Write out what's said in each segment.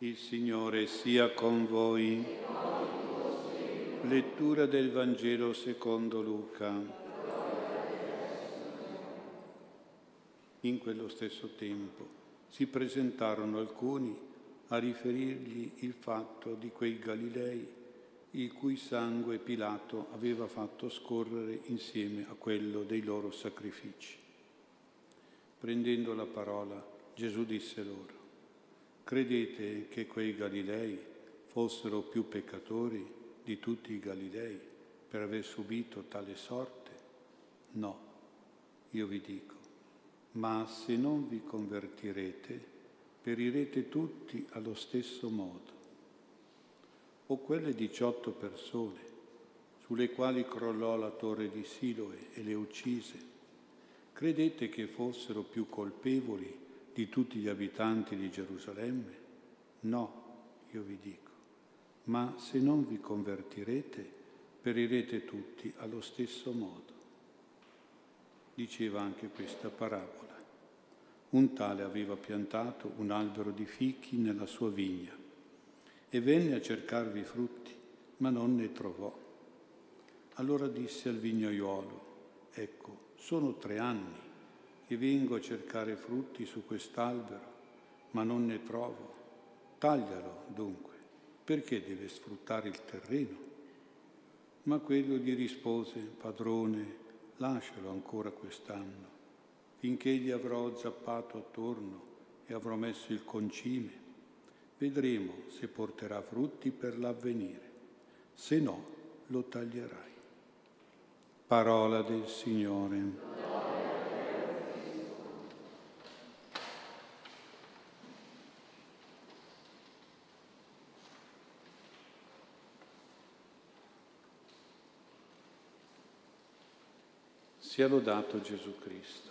Il Signore sia con voi. Lettura del Vangelo secondo Luca. In quello stesso tempo si presentarono alcuni a riferirgli il fatto di quei Galilei il cui sangue Pilato aveva fatto scorrere insieme a quello dei loro sacrifici. Prendendo la parola, Gesù disse loro, Credete che quei Galilei fossero più peccatori di tutti i Galilei per aver subito tale sorte? No, io vi dico, ma se non vi convertirete, perirete tutti allo stesso modo. O quelle 18 persone sulle quali crollò la torre di Siloe e le uccise, credete che fossero più colpevoli di tutti gli abitanti di Gerusalemme? No, io vi dico, ma se non vi convertirete, perirete tutti allo stesso modo. Diceva anche questa parabola. Un tale aveva piantato un albero di fichi nella sua vigna e venne a cercarvi frutti, ma non ne trovò. Allora disse al vignaiuolo, ecco, sono tre anni e vengo a cercare frutti su quest'albero, ma non ne trovo. Taglialo dunque, perché deve sfruttare il terreno? Ma quello gli rispose, padrone, lascialo ancora quest'anno, finché gli avrò zappato attorno e avrò messo il concime. Vedremo se porterà frutti per l'avvenire, se no lo taglierai. Parola del Signore. Sia lodato Gesù Cristo.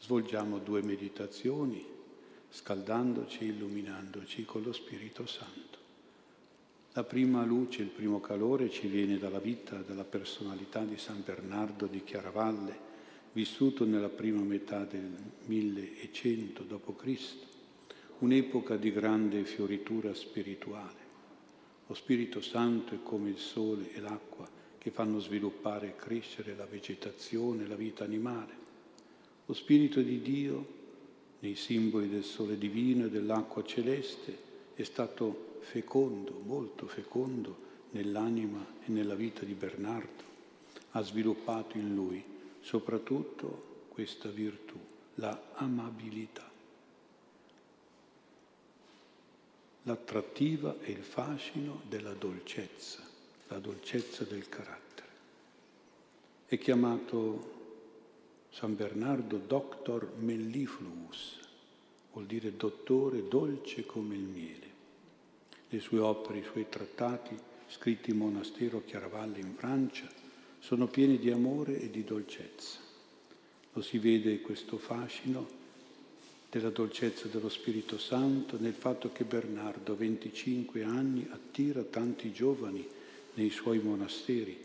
Svolgiamo due meditazioni, scaldandoci, illuminandoci con lo Spirito Santo. La prima luce, il primo calore ci viene dalla vita, dalla personalità di San Bernardo di Chiaravalle, vissuto nella prima metà del 1100 d.C., un'epoca di grande fioritura spirituale lo Spirito Santo è come il sole e l'acqua che fanno sviluppare e crescere la vegetazione, la vita animale. Lo Spirito di Dio, nei simboli del sole divino e dell'acqua celeste, è stato fecondo, molto fecondo nell'anima e nella vita di Bernardo. Ha sviluppato in lui soprattutto questa virtù, la amabilità. L'attrattiva e il fascino della dolcezza, la dolcezza del carattere. È chiamato San Bernardo Doctor Mellifluus, vuol dire dottore dolce come il miele. Le sue opere, i suoi trattati, scritti in monastero a Chiaravalle in Francia, sono pieni di amore e di dolcezza. Lo si vede questo fascino della dolcezza dello Spirito Santo, nel fatto che Bernardo, a 25 anni, attira tanti giovani nei suoi monasteri,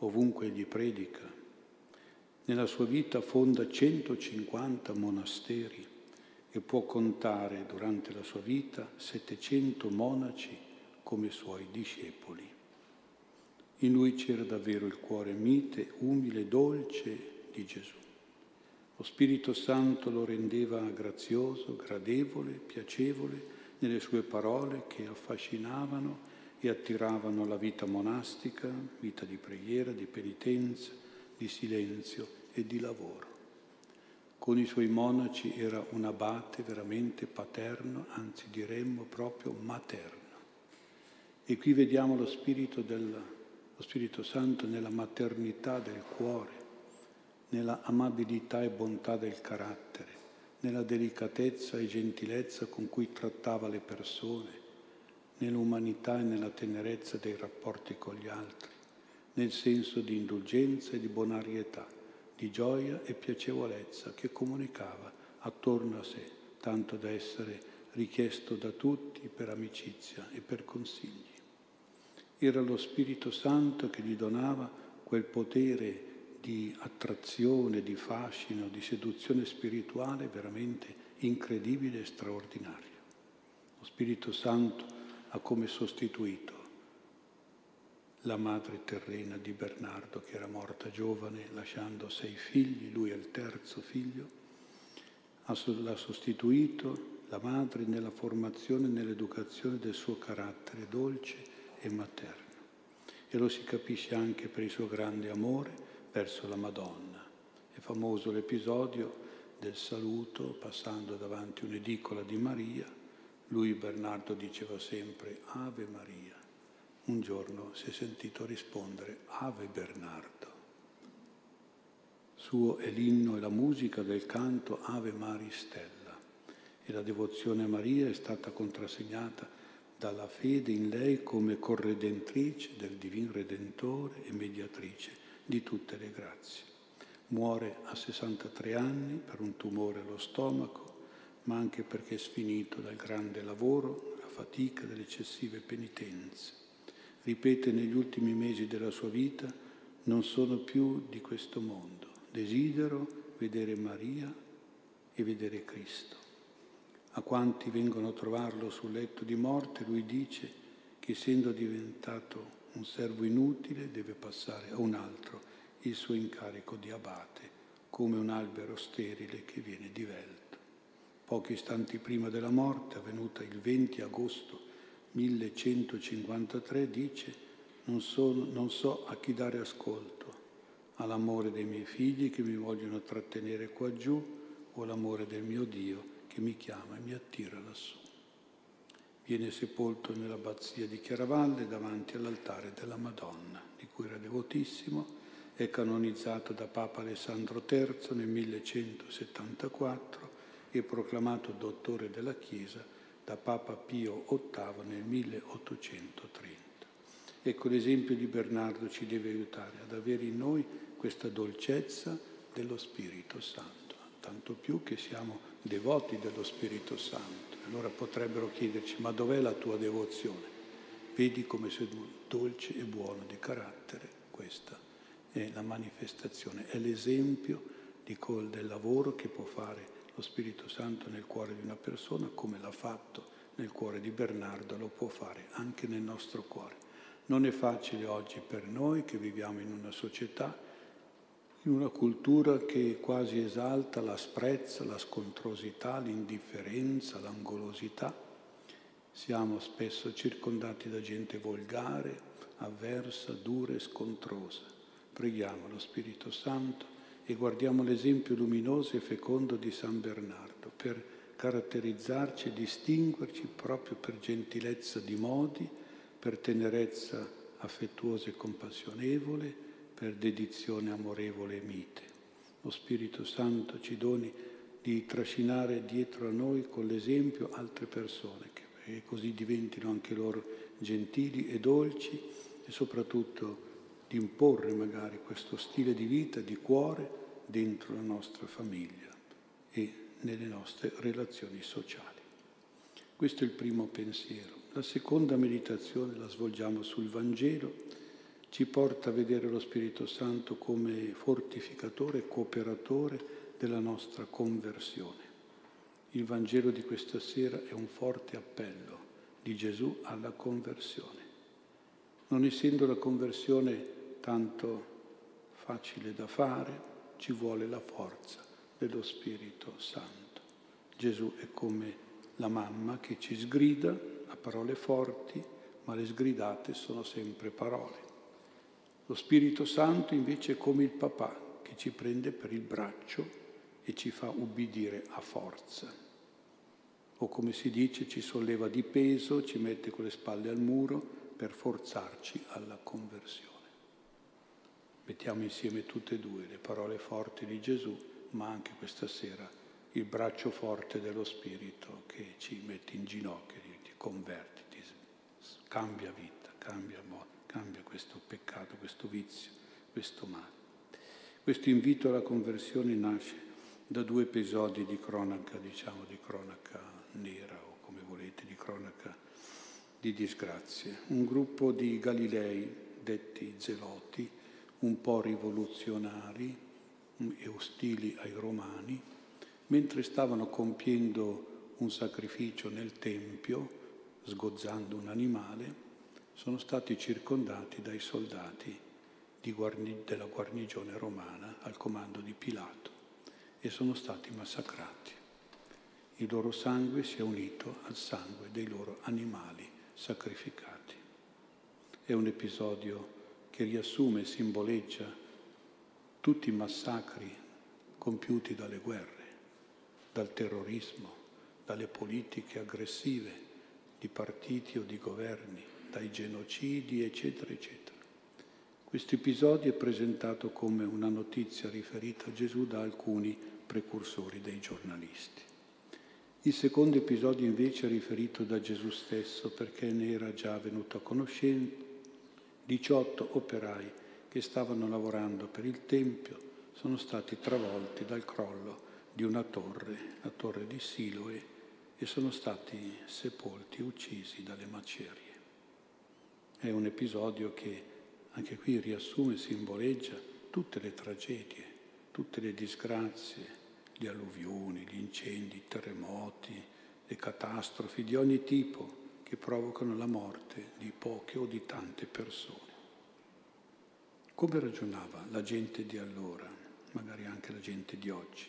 ovunque egli predica. Nella sua vita fonda 150 monasteri e può contare durante la sua vita 700 monaci come suoi discepoli. In lui c'era davvero il cuore mite, umile, dolce di Gesù. Lo Spirito Santo lo rendeva grazioso, gradevole, piacevole nelle sue parole che affascinavano e attiravano la vita monastica, vita di preghiera, di penitenza, di silenzio e di lavoro. Con i suoi monaci era un abate veramente paterno, anzi diremmo proprio materno. E qui vediamo lo Spirito, del, lo Spirito Santo nella maternità del cuore nella amabilità e bontà del carattere, nella delicatezza e gentilezza con cui trattava le persone, nell'umanità e nella tenerezza dei rapporti con gli altri, nel senso di indulgenza e di bonarietà, di gioia e piacevolezza che comunicava attorno a sé, tanto da essere richiesto da tutti per amicizia e per consigli. Era lo Spirito Santo che gli donava quel potere di attrazione, di fascino, di seduzione spirituale veramente incredibile e straordinario. Lo Spirito Santo ha come sostituito la madre terrena di Bernardo che era morta giovane lasciando sei figli, lui è il terzo figlio, l'ha sostituito la madre nella formazione e nell'educazione del suo carattere dolce e materno. E lo si capisce anche per il suo grande amore verso la Madonna. È famoso l'episodio del saluto passando davanti un'edicola di Maria. Lui, Bernardo, diceva sempre Ave Maria. Un giorno si è sentito rispondere Ave Bernardo. Suo è l'inno e la musica del canto Ave Maria Stella e la devozione a Maria è stata contrassegnata dalla fede in lei come corredentrice del Divin Redentore e mediatrice di tutte le grazie. Muore a 63 anni per un tumore allo stomaco, ma anche perché è sfinito dal grande lavoro, la fatica delle eccessive penitenze. Ripete negli ultimi mesi della sua vita, non sono più di questo mondo, desidero vedere Maria e vedere Cristo. A quanti vengono a trovarlo sul letto di morte, lui dice che essendo diventato un servo inutile deve passare a un altro il suo incarico di abate, come un albero sterile che viene divelto. Pochi istanti prima della morte, avvenuta il 20 agosto 1153, dice non, sono, non so a chi dare ascolto, all'amore dei miei figli che mi vogliono trattenere qua giù o all'amore del mio Dio che mi chiama e mi attira lassù. Viene sepolto nell'abbazia di Chiaravalle davanti all'altare della Madonna, di cui era devotissimo, è canonizzato da Papa Alessandro III nel 1174 e proclamato dottore della Chiesa da Papa Pio VIII nel 1830. Ecco l'esempio di Bernardo ci deve aiutare ad avere in noi questa dolcezza dello Spirito Santo, tanto più che siamo devoti dello Spirito Santo. Allora potrebbero chiederci, ma dov'è la tua devozione? Vedi come sei dolce e buono di carattere, questa è la manifestazione, è l'esempio col, del lavoro che può fare lo Spirito Santo nel cuore di una persona, come l'ha fatto nel cuore di Bernardo, lo può fare anche nel nostro cuore. Non è facile oggi per noi che viviamo in una società in una cultura che quasi esalta l'asprezza, la scontrosità, l'indifferenza, l'angolosità. Siamo spesso circondati da gente volgare, avversa, dura e scontrosa. Preghiamo lo Spirito Santo e guardiamo l'esempio luminoso e fecondo di San Bernardo per caratterizzarci e distinguerci proprio per gentilezza di modi, per tenerezza affettuosa e compassionevole, per dedizione amorevole e mite. Lo Spirito Santo ci doni di trascinare dietro a noi con l'esempio altre persone, che così diventino anche loro gentili e dolci e soprattutto di imporre magari questo stile di vita, di cuore, dentro la nostra famiglia e nelle nostre relazioni sociali. Questo è il primo pensiero. La seconda meditazione la svolgiamo sul Vangelo ci porta a vedere lo Spirito Santo come fortificatore e cooperatore della nostra conversione. Il Vangelo di questa sera è un forte appello di Gesù alla conversione. Non essendo la conversione tanto facile da fare, ci vuole la forza dello Spirito Santo. Gesù è come la mamma che ci sgrida a parole forti, ma le sgridate sono sempre parole. Lo Spirito Santo invece è come il papà che ci prende per il braccio e ci fa ubbidire a forza. O come si dice, ci solleva di peso, ci mette con le spalle al muro per forzarci alla conversione. Mettiamo insieme tutte e due le parole forti di Gesù, ma anche questa sera il braccio forte dello Spirito che ci mette in ginocchio, ti converti, ti cambia vita, cambia cambia questo peccato, questo vizio, questo male. Questo invito alla conversione nasce da due episodi di cronaca, diciamo di cronaca nera o come volete, di cronaca di disgrazie. Un gruppo di Galilei, detti zeloti, un po' rivoluzionari mm, e ostili ai romani, mentre stavano compiendo un sacrificio nel Tempio, sgozzando un animale, sono stati circondati dai soldati guarni, della guarnigione romana al comando di Pilato e sono stati massacrati. Il loro sangue si è unito al sangue dei loro animali sacrificati. È un episodio che riassume e simboleggia tutti i massacri compiuti dalle guerre, dal terrorismo, dalle politiche aggressive di partiti o di governi, dai genocidi, eccetera, eccetera. Questo episodio è presentato come una notizia riferita a Gesù da alcuni precursori dei giornalisti. Il secondo episodio invece è riferito da Gesù stesso perché ne era già venuto a conoscenza. 18 operai che stavano lavorando per il Tempio sono stati travolti dal crollo di una torre, la torre di Siloe, e sono stati sepolti, uccisi dalle macerie. È un episodio che anche qui riassume simboleggia tutte le tragedie, tutte le disgrazie, le alluvioni, gli incendi, i terremoti, le catastrofi di ogni tipo che provocano la morte di poche o di tante persone. Come ragionava la gente di allora, magari anche la gente di oggi?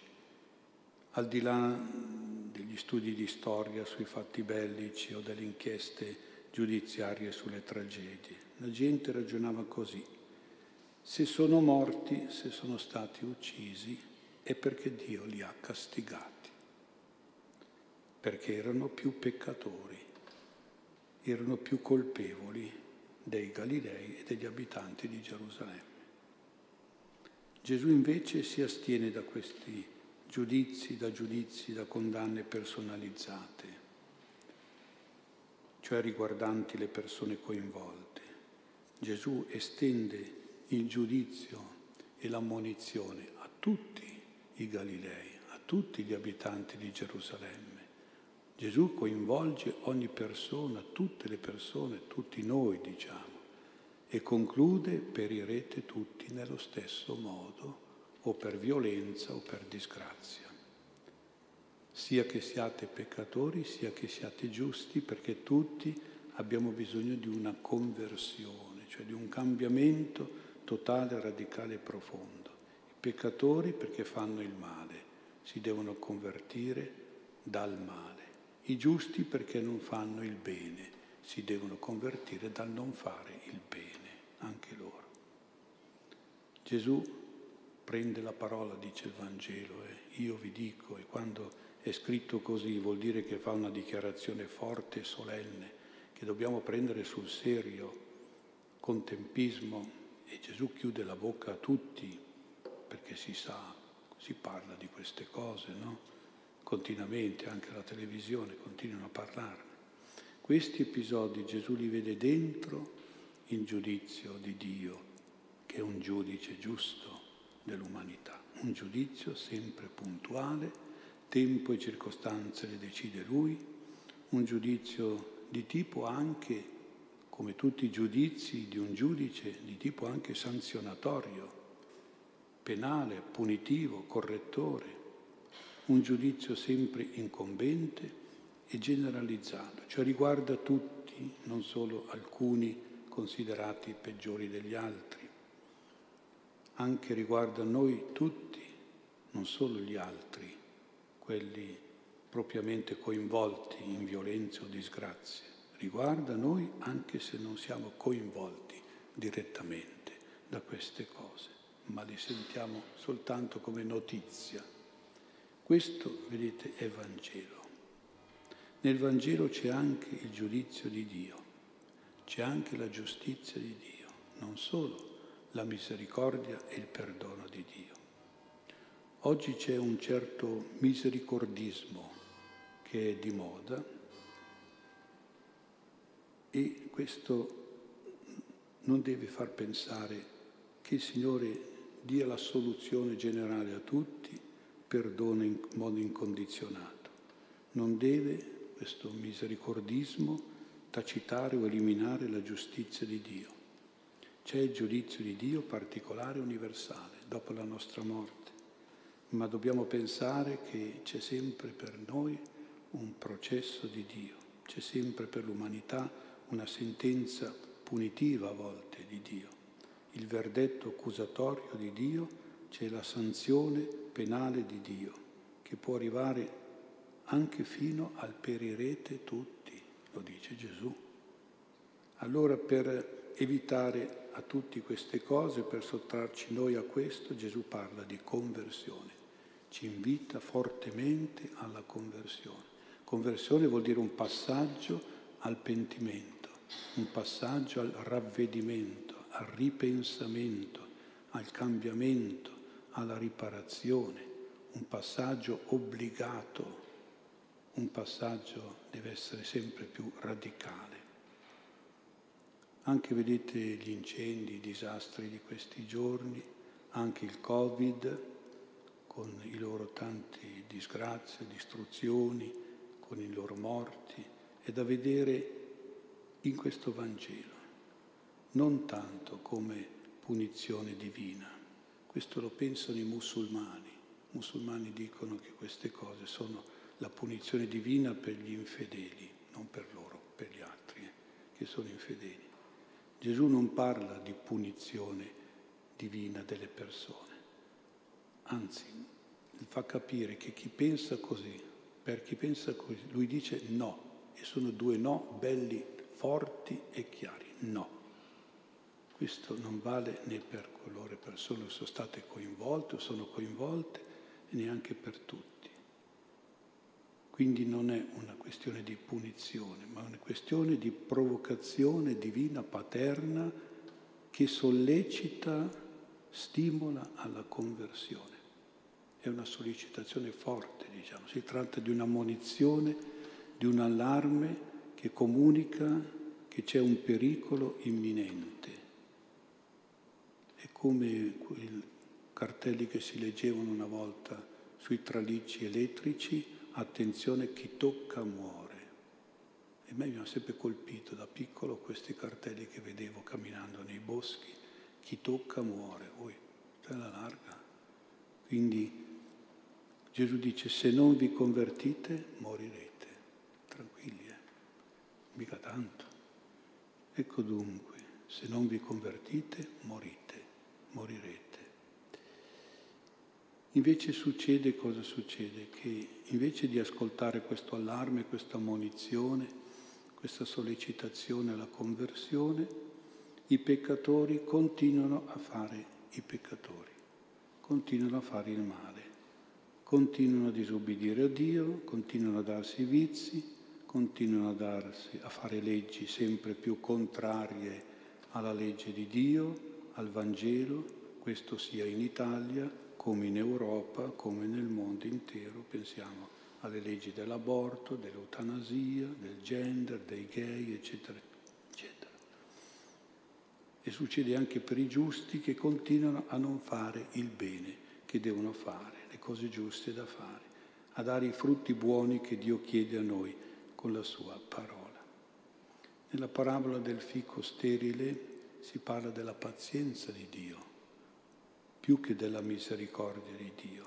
Al di là degli studi di storia sui fatti bellici o delle inchieste giudiziarie sulle tragedie. La gente ragionava così. Se sono morti, se sono stati uccisi, è perché Dio li ha castigati, perché erano più peccatori, erano più colpevoli dei Galilei e degli abitanti di Gerusalemme. Gesù invece si astiene da questi giudizi, da giudizi, da condanne personalizzate cioè riguardanti le persone coinvolte. Gesù estende il giudizio e l'ammonizione a tutti i Galilei, a tutti gli abitanti di Gerusalemme. Gesù coinvolge ogni persona, tutte le persone, tutti noi diciamo, e conclude perirete tutti nello stesso modo, o per violenza o per disgrazia sia che siate peccatori, sia che siate giusti, perché tutti abbiamo bisogno di una conversione, cioè di un cambiamento totale, radicale e profondo. I peccatori perché fanno il male, si devono convertire dal male. I giusti perché non fanno il bene, si devono convertire dal non fare il bene, anche loro. Gesù prende la parola, dice il Vangelo, e io vi dico, e quando è scritto così, vuol dire che fa una dichiarazione forte e solenne, che dobbiamo prendere sul serio, con tempismo, e Gesù chiude la bocca a tutti, perché si sa, si parla di queste cose, no? Continuamente, anche la televisione continuano a parlarne. Questi episodi Gesù li vede dentro il giudizio di Dio, che è un giudice giusto dell'umanità, un giudizio sempre puntuale, tempo e circostanze le decide lui, un giudizio di tipo anche, come tutti i giudizi di un giudice, di tipo anche sanzionatorio, penale, punitivo, correttore, un giudizio sempre incombente e generalizzato, cioè riguarda tutti, non solo alcuni considerati peggiori degli altri, anche riguarda noi tutti, non solo gli altri quelli propriamente coinvolti in violenze o disgrazie, riguarda noi anche se non siamo coinvolti direttamente da queste cose, ma li sentiamo soltanto come notizia. Questo, vedete, è Vangelo. Nel Vangelo c'è anche il giudizio di Dio, c'è anche la giustizia di Dio, non solo la misericordia e il perdono di Dio. Oggi c'è un certo misericordismo che è di moda e questo non deve far pensare che il Signore dia la soluzione generale a tutti, perdona in modo incondizionato. Non deve questo misericordismo tacitare o eliminare la giustizia di Dio. c'è il giudizio di Dio particolare, universale, dopo la nostra morte, ma dobbiamo pensare che c'è sempre per noi un processo di Dio, c'è sempre per l'umanità una sentenza punitiva a volte di Dio. Il verdetto accusatorio di Dio c'è la sanzione penale di Dio, che può arrivare anche fino al perirete tutti, lo dice Gesù. Allora per evitare a tutte queste cose, per sottrarci noi a questo, Gesù parla di conversione, ci invita fortemente alla conversione. Conversione vuol dire un passaggio al pentimento, un passaggio al ravvedimento, al ripensamento, al cambiamento, alla riparazione, un passaggio obbligato, un passaggio deve essere sempre più radicale. Anche vedete gli incendi, i disastri di questi giorni, anche il Covid con i loro tanti disgrazie, distruzioni, con i loro morti, è da vedere in questo Vangelo, non tanto come punizione divina. Questo lo pensano i musulmani. I musulmani dicono che queste cose sono la punizione divina per gli infedeli, non per loro, per gli altri eh, che sono infedeli. Gesù non parla di punizione divina delle persone, anzi fa capire che chi pensa così, per chi pensa così, lui dice no, e sono due no belli, forti e chiari, no. Questo non vale né per coloro persone che sono state coinvolte o sono coinvolte, neanche per tutti. Quindi non è una questione di punizione, ma una questione di provocazione divina, paterna, che sollecita, stimola alla conversione. È una sollecitazione forte, diciamo. Si tratta di un'ammonizione, di un allarme che comunica che c'è un pericolo imminente. È come i cartelli che si leggevano una volta sui tralicci elettrici attenzione chi tocca muore. E me mi hanno sempre colpito da piccolo questi cartelli che vedevo camminando nei boschi, chi tocca muore, voi, te la larga. Quindi Gesù dice se non vi convertite morirete, tranquilli, eh? mica tanto. Ecco dunque, se non vi convertite morite, morirete. Invece succede cosa succede? Che invece di ascoltare questo allarme, questa ammonizione, questa sollecitazione alla conversione, i peccatori continuano a fare i peccatori, continuano a fare il male, continuano a disobbedire a Dio, continuano a darsi vizi, continuano a, darsi, a fare leggi sempre più contrarie alla legge di Dio, al Vangelo, questo sia in Italia, come in Europa, come nel mondo intero, pensiamo alle leggi dell'aborto, dell'eutanasia, del gender, dei gay, eccetera, eccetera. E succede anche per i giusti che continuano a non fare il bene che devono fare, cose giuste da fare, a dare i frutti buoni che Dio chiede a noi con la sua parola. Nella parabola del fico sterile si parla della pazienza di Dio più che della misericordia di Dio.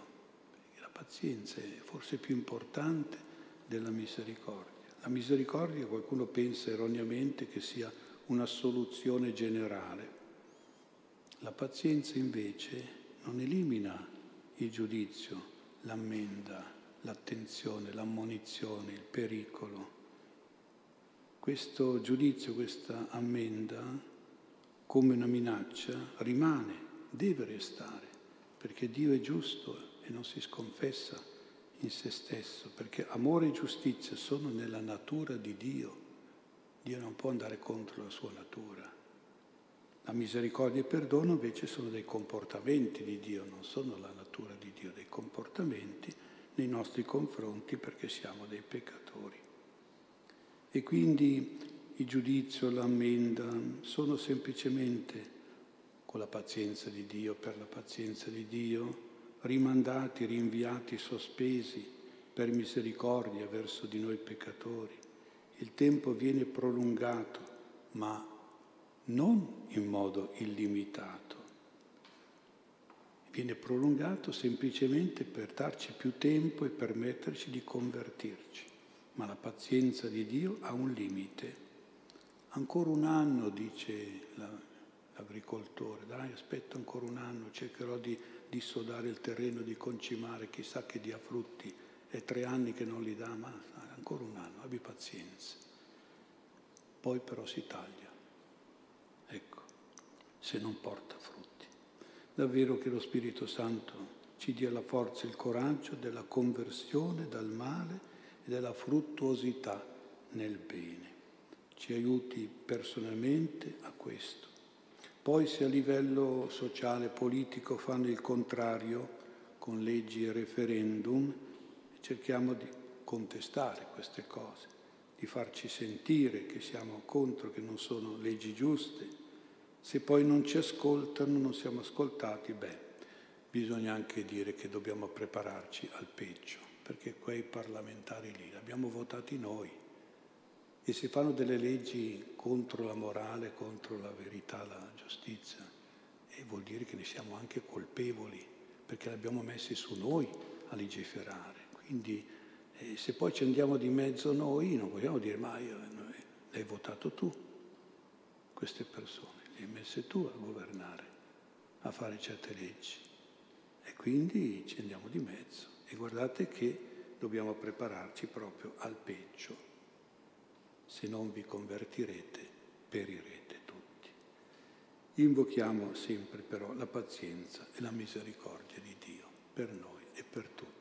La pazienza è forse più importante della misericordia. La misericordia qualcuno pensa erroneamente che sia una soluzione generale. La pazienza invece non elimina il giudizio, l'ammenda, l'attenzione, l'ammonizione, il pericolo. Questo giudizio, questa ammenda, come una minaccia, rimane deve restare, perché Dio è giusto e non si sconfessa in se stesso, perché amore e giustizia sono nella natura di Dio. Dio non può andare contro la sua natura. La misericordia e il perdono invece sono dei comportamenti di Dio, non sono la natura di Dio, dei comportamenti nei nostri confronti perché siamo dei peccatori. E quindi il giudizio, l'ammenda sono semplicemente con la pazienza di Dio, per la pazienza di Dio, rimandati, rinviati, sospesi per misericordia verso di noi peccatori. Il tempo viene prolungato, ma non in modo illimitato. Viene prolungato semplicemente per darci più tempo e permetterci di convertirci. Ma la pazienza di Dio ha un limite. Ancora un anno, dice l'agricoltore, dai, aspetta ancora un anno, cercherò di, di sodare il terreno, di concimare, chissà che dia frutti. È tre anni che non li dà, ma ancora un anno, abbi pazienza. Poi però si taglia. Se non porta frutti. Davvero che lo Spirito Santo ci dia la forza e il coraggio della conversione dal male e della fruttuosità nel bene. Ci aiuti personalmente a questo. Poi se a livello sociale, politico fanno il contrario con leggi e referendum, cerchiamo di contestare queste cose, di farci sentire che siamo contro, che non sono leggi giuste. Se poi non ci ascoltano, non siamo ascoltati, beh, bisogna anche dire che dobbiamo prepararci al peggio, perché quei parlamentari lì li abbiamo votati noi. E se fanno delle leggi contro la morale, contro la verità, la giustizia, e vuol dire che ne siamo anche colpevoli, perché li abbiamo messi su noi a legiferare. Quindi e se poi ci andiamo di mezzo noi, non vogliamo dire, ma io, noi, l'hai votato tu, queste persone, le hai messe tu a governare, a fare certe leggi. E quindi ci andiamo di mezzo. E guardate che dobbiamo prepararci proprio al peggio. Se non vi convertirete, perirete tutti. Invochiamo sempre però la pazienza e la misericordia di Dio per noi e per tutti.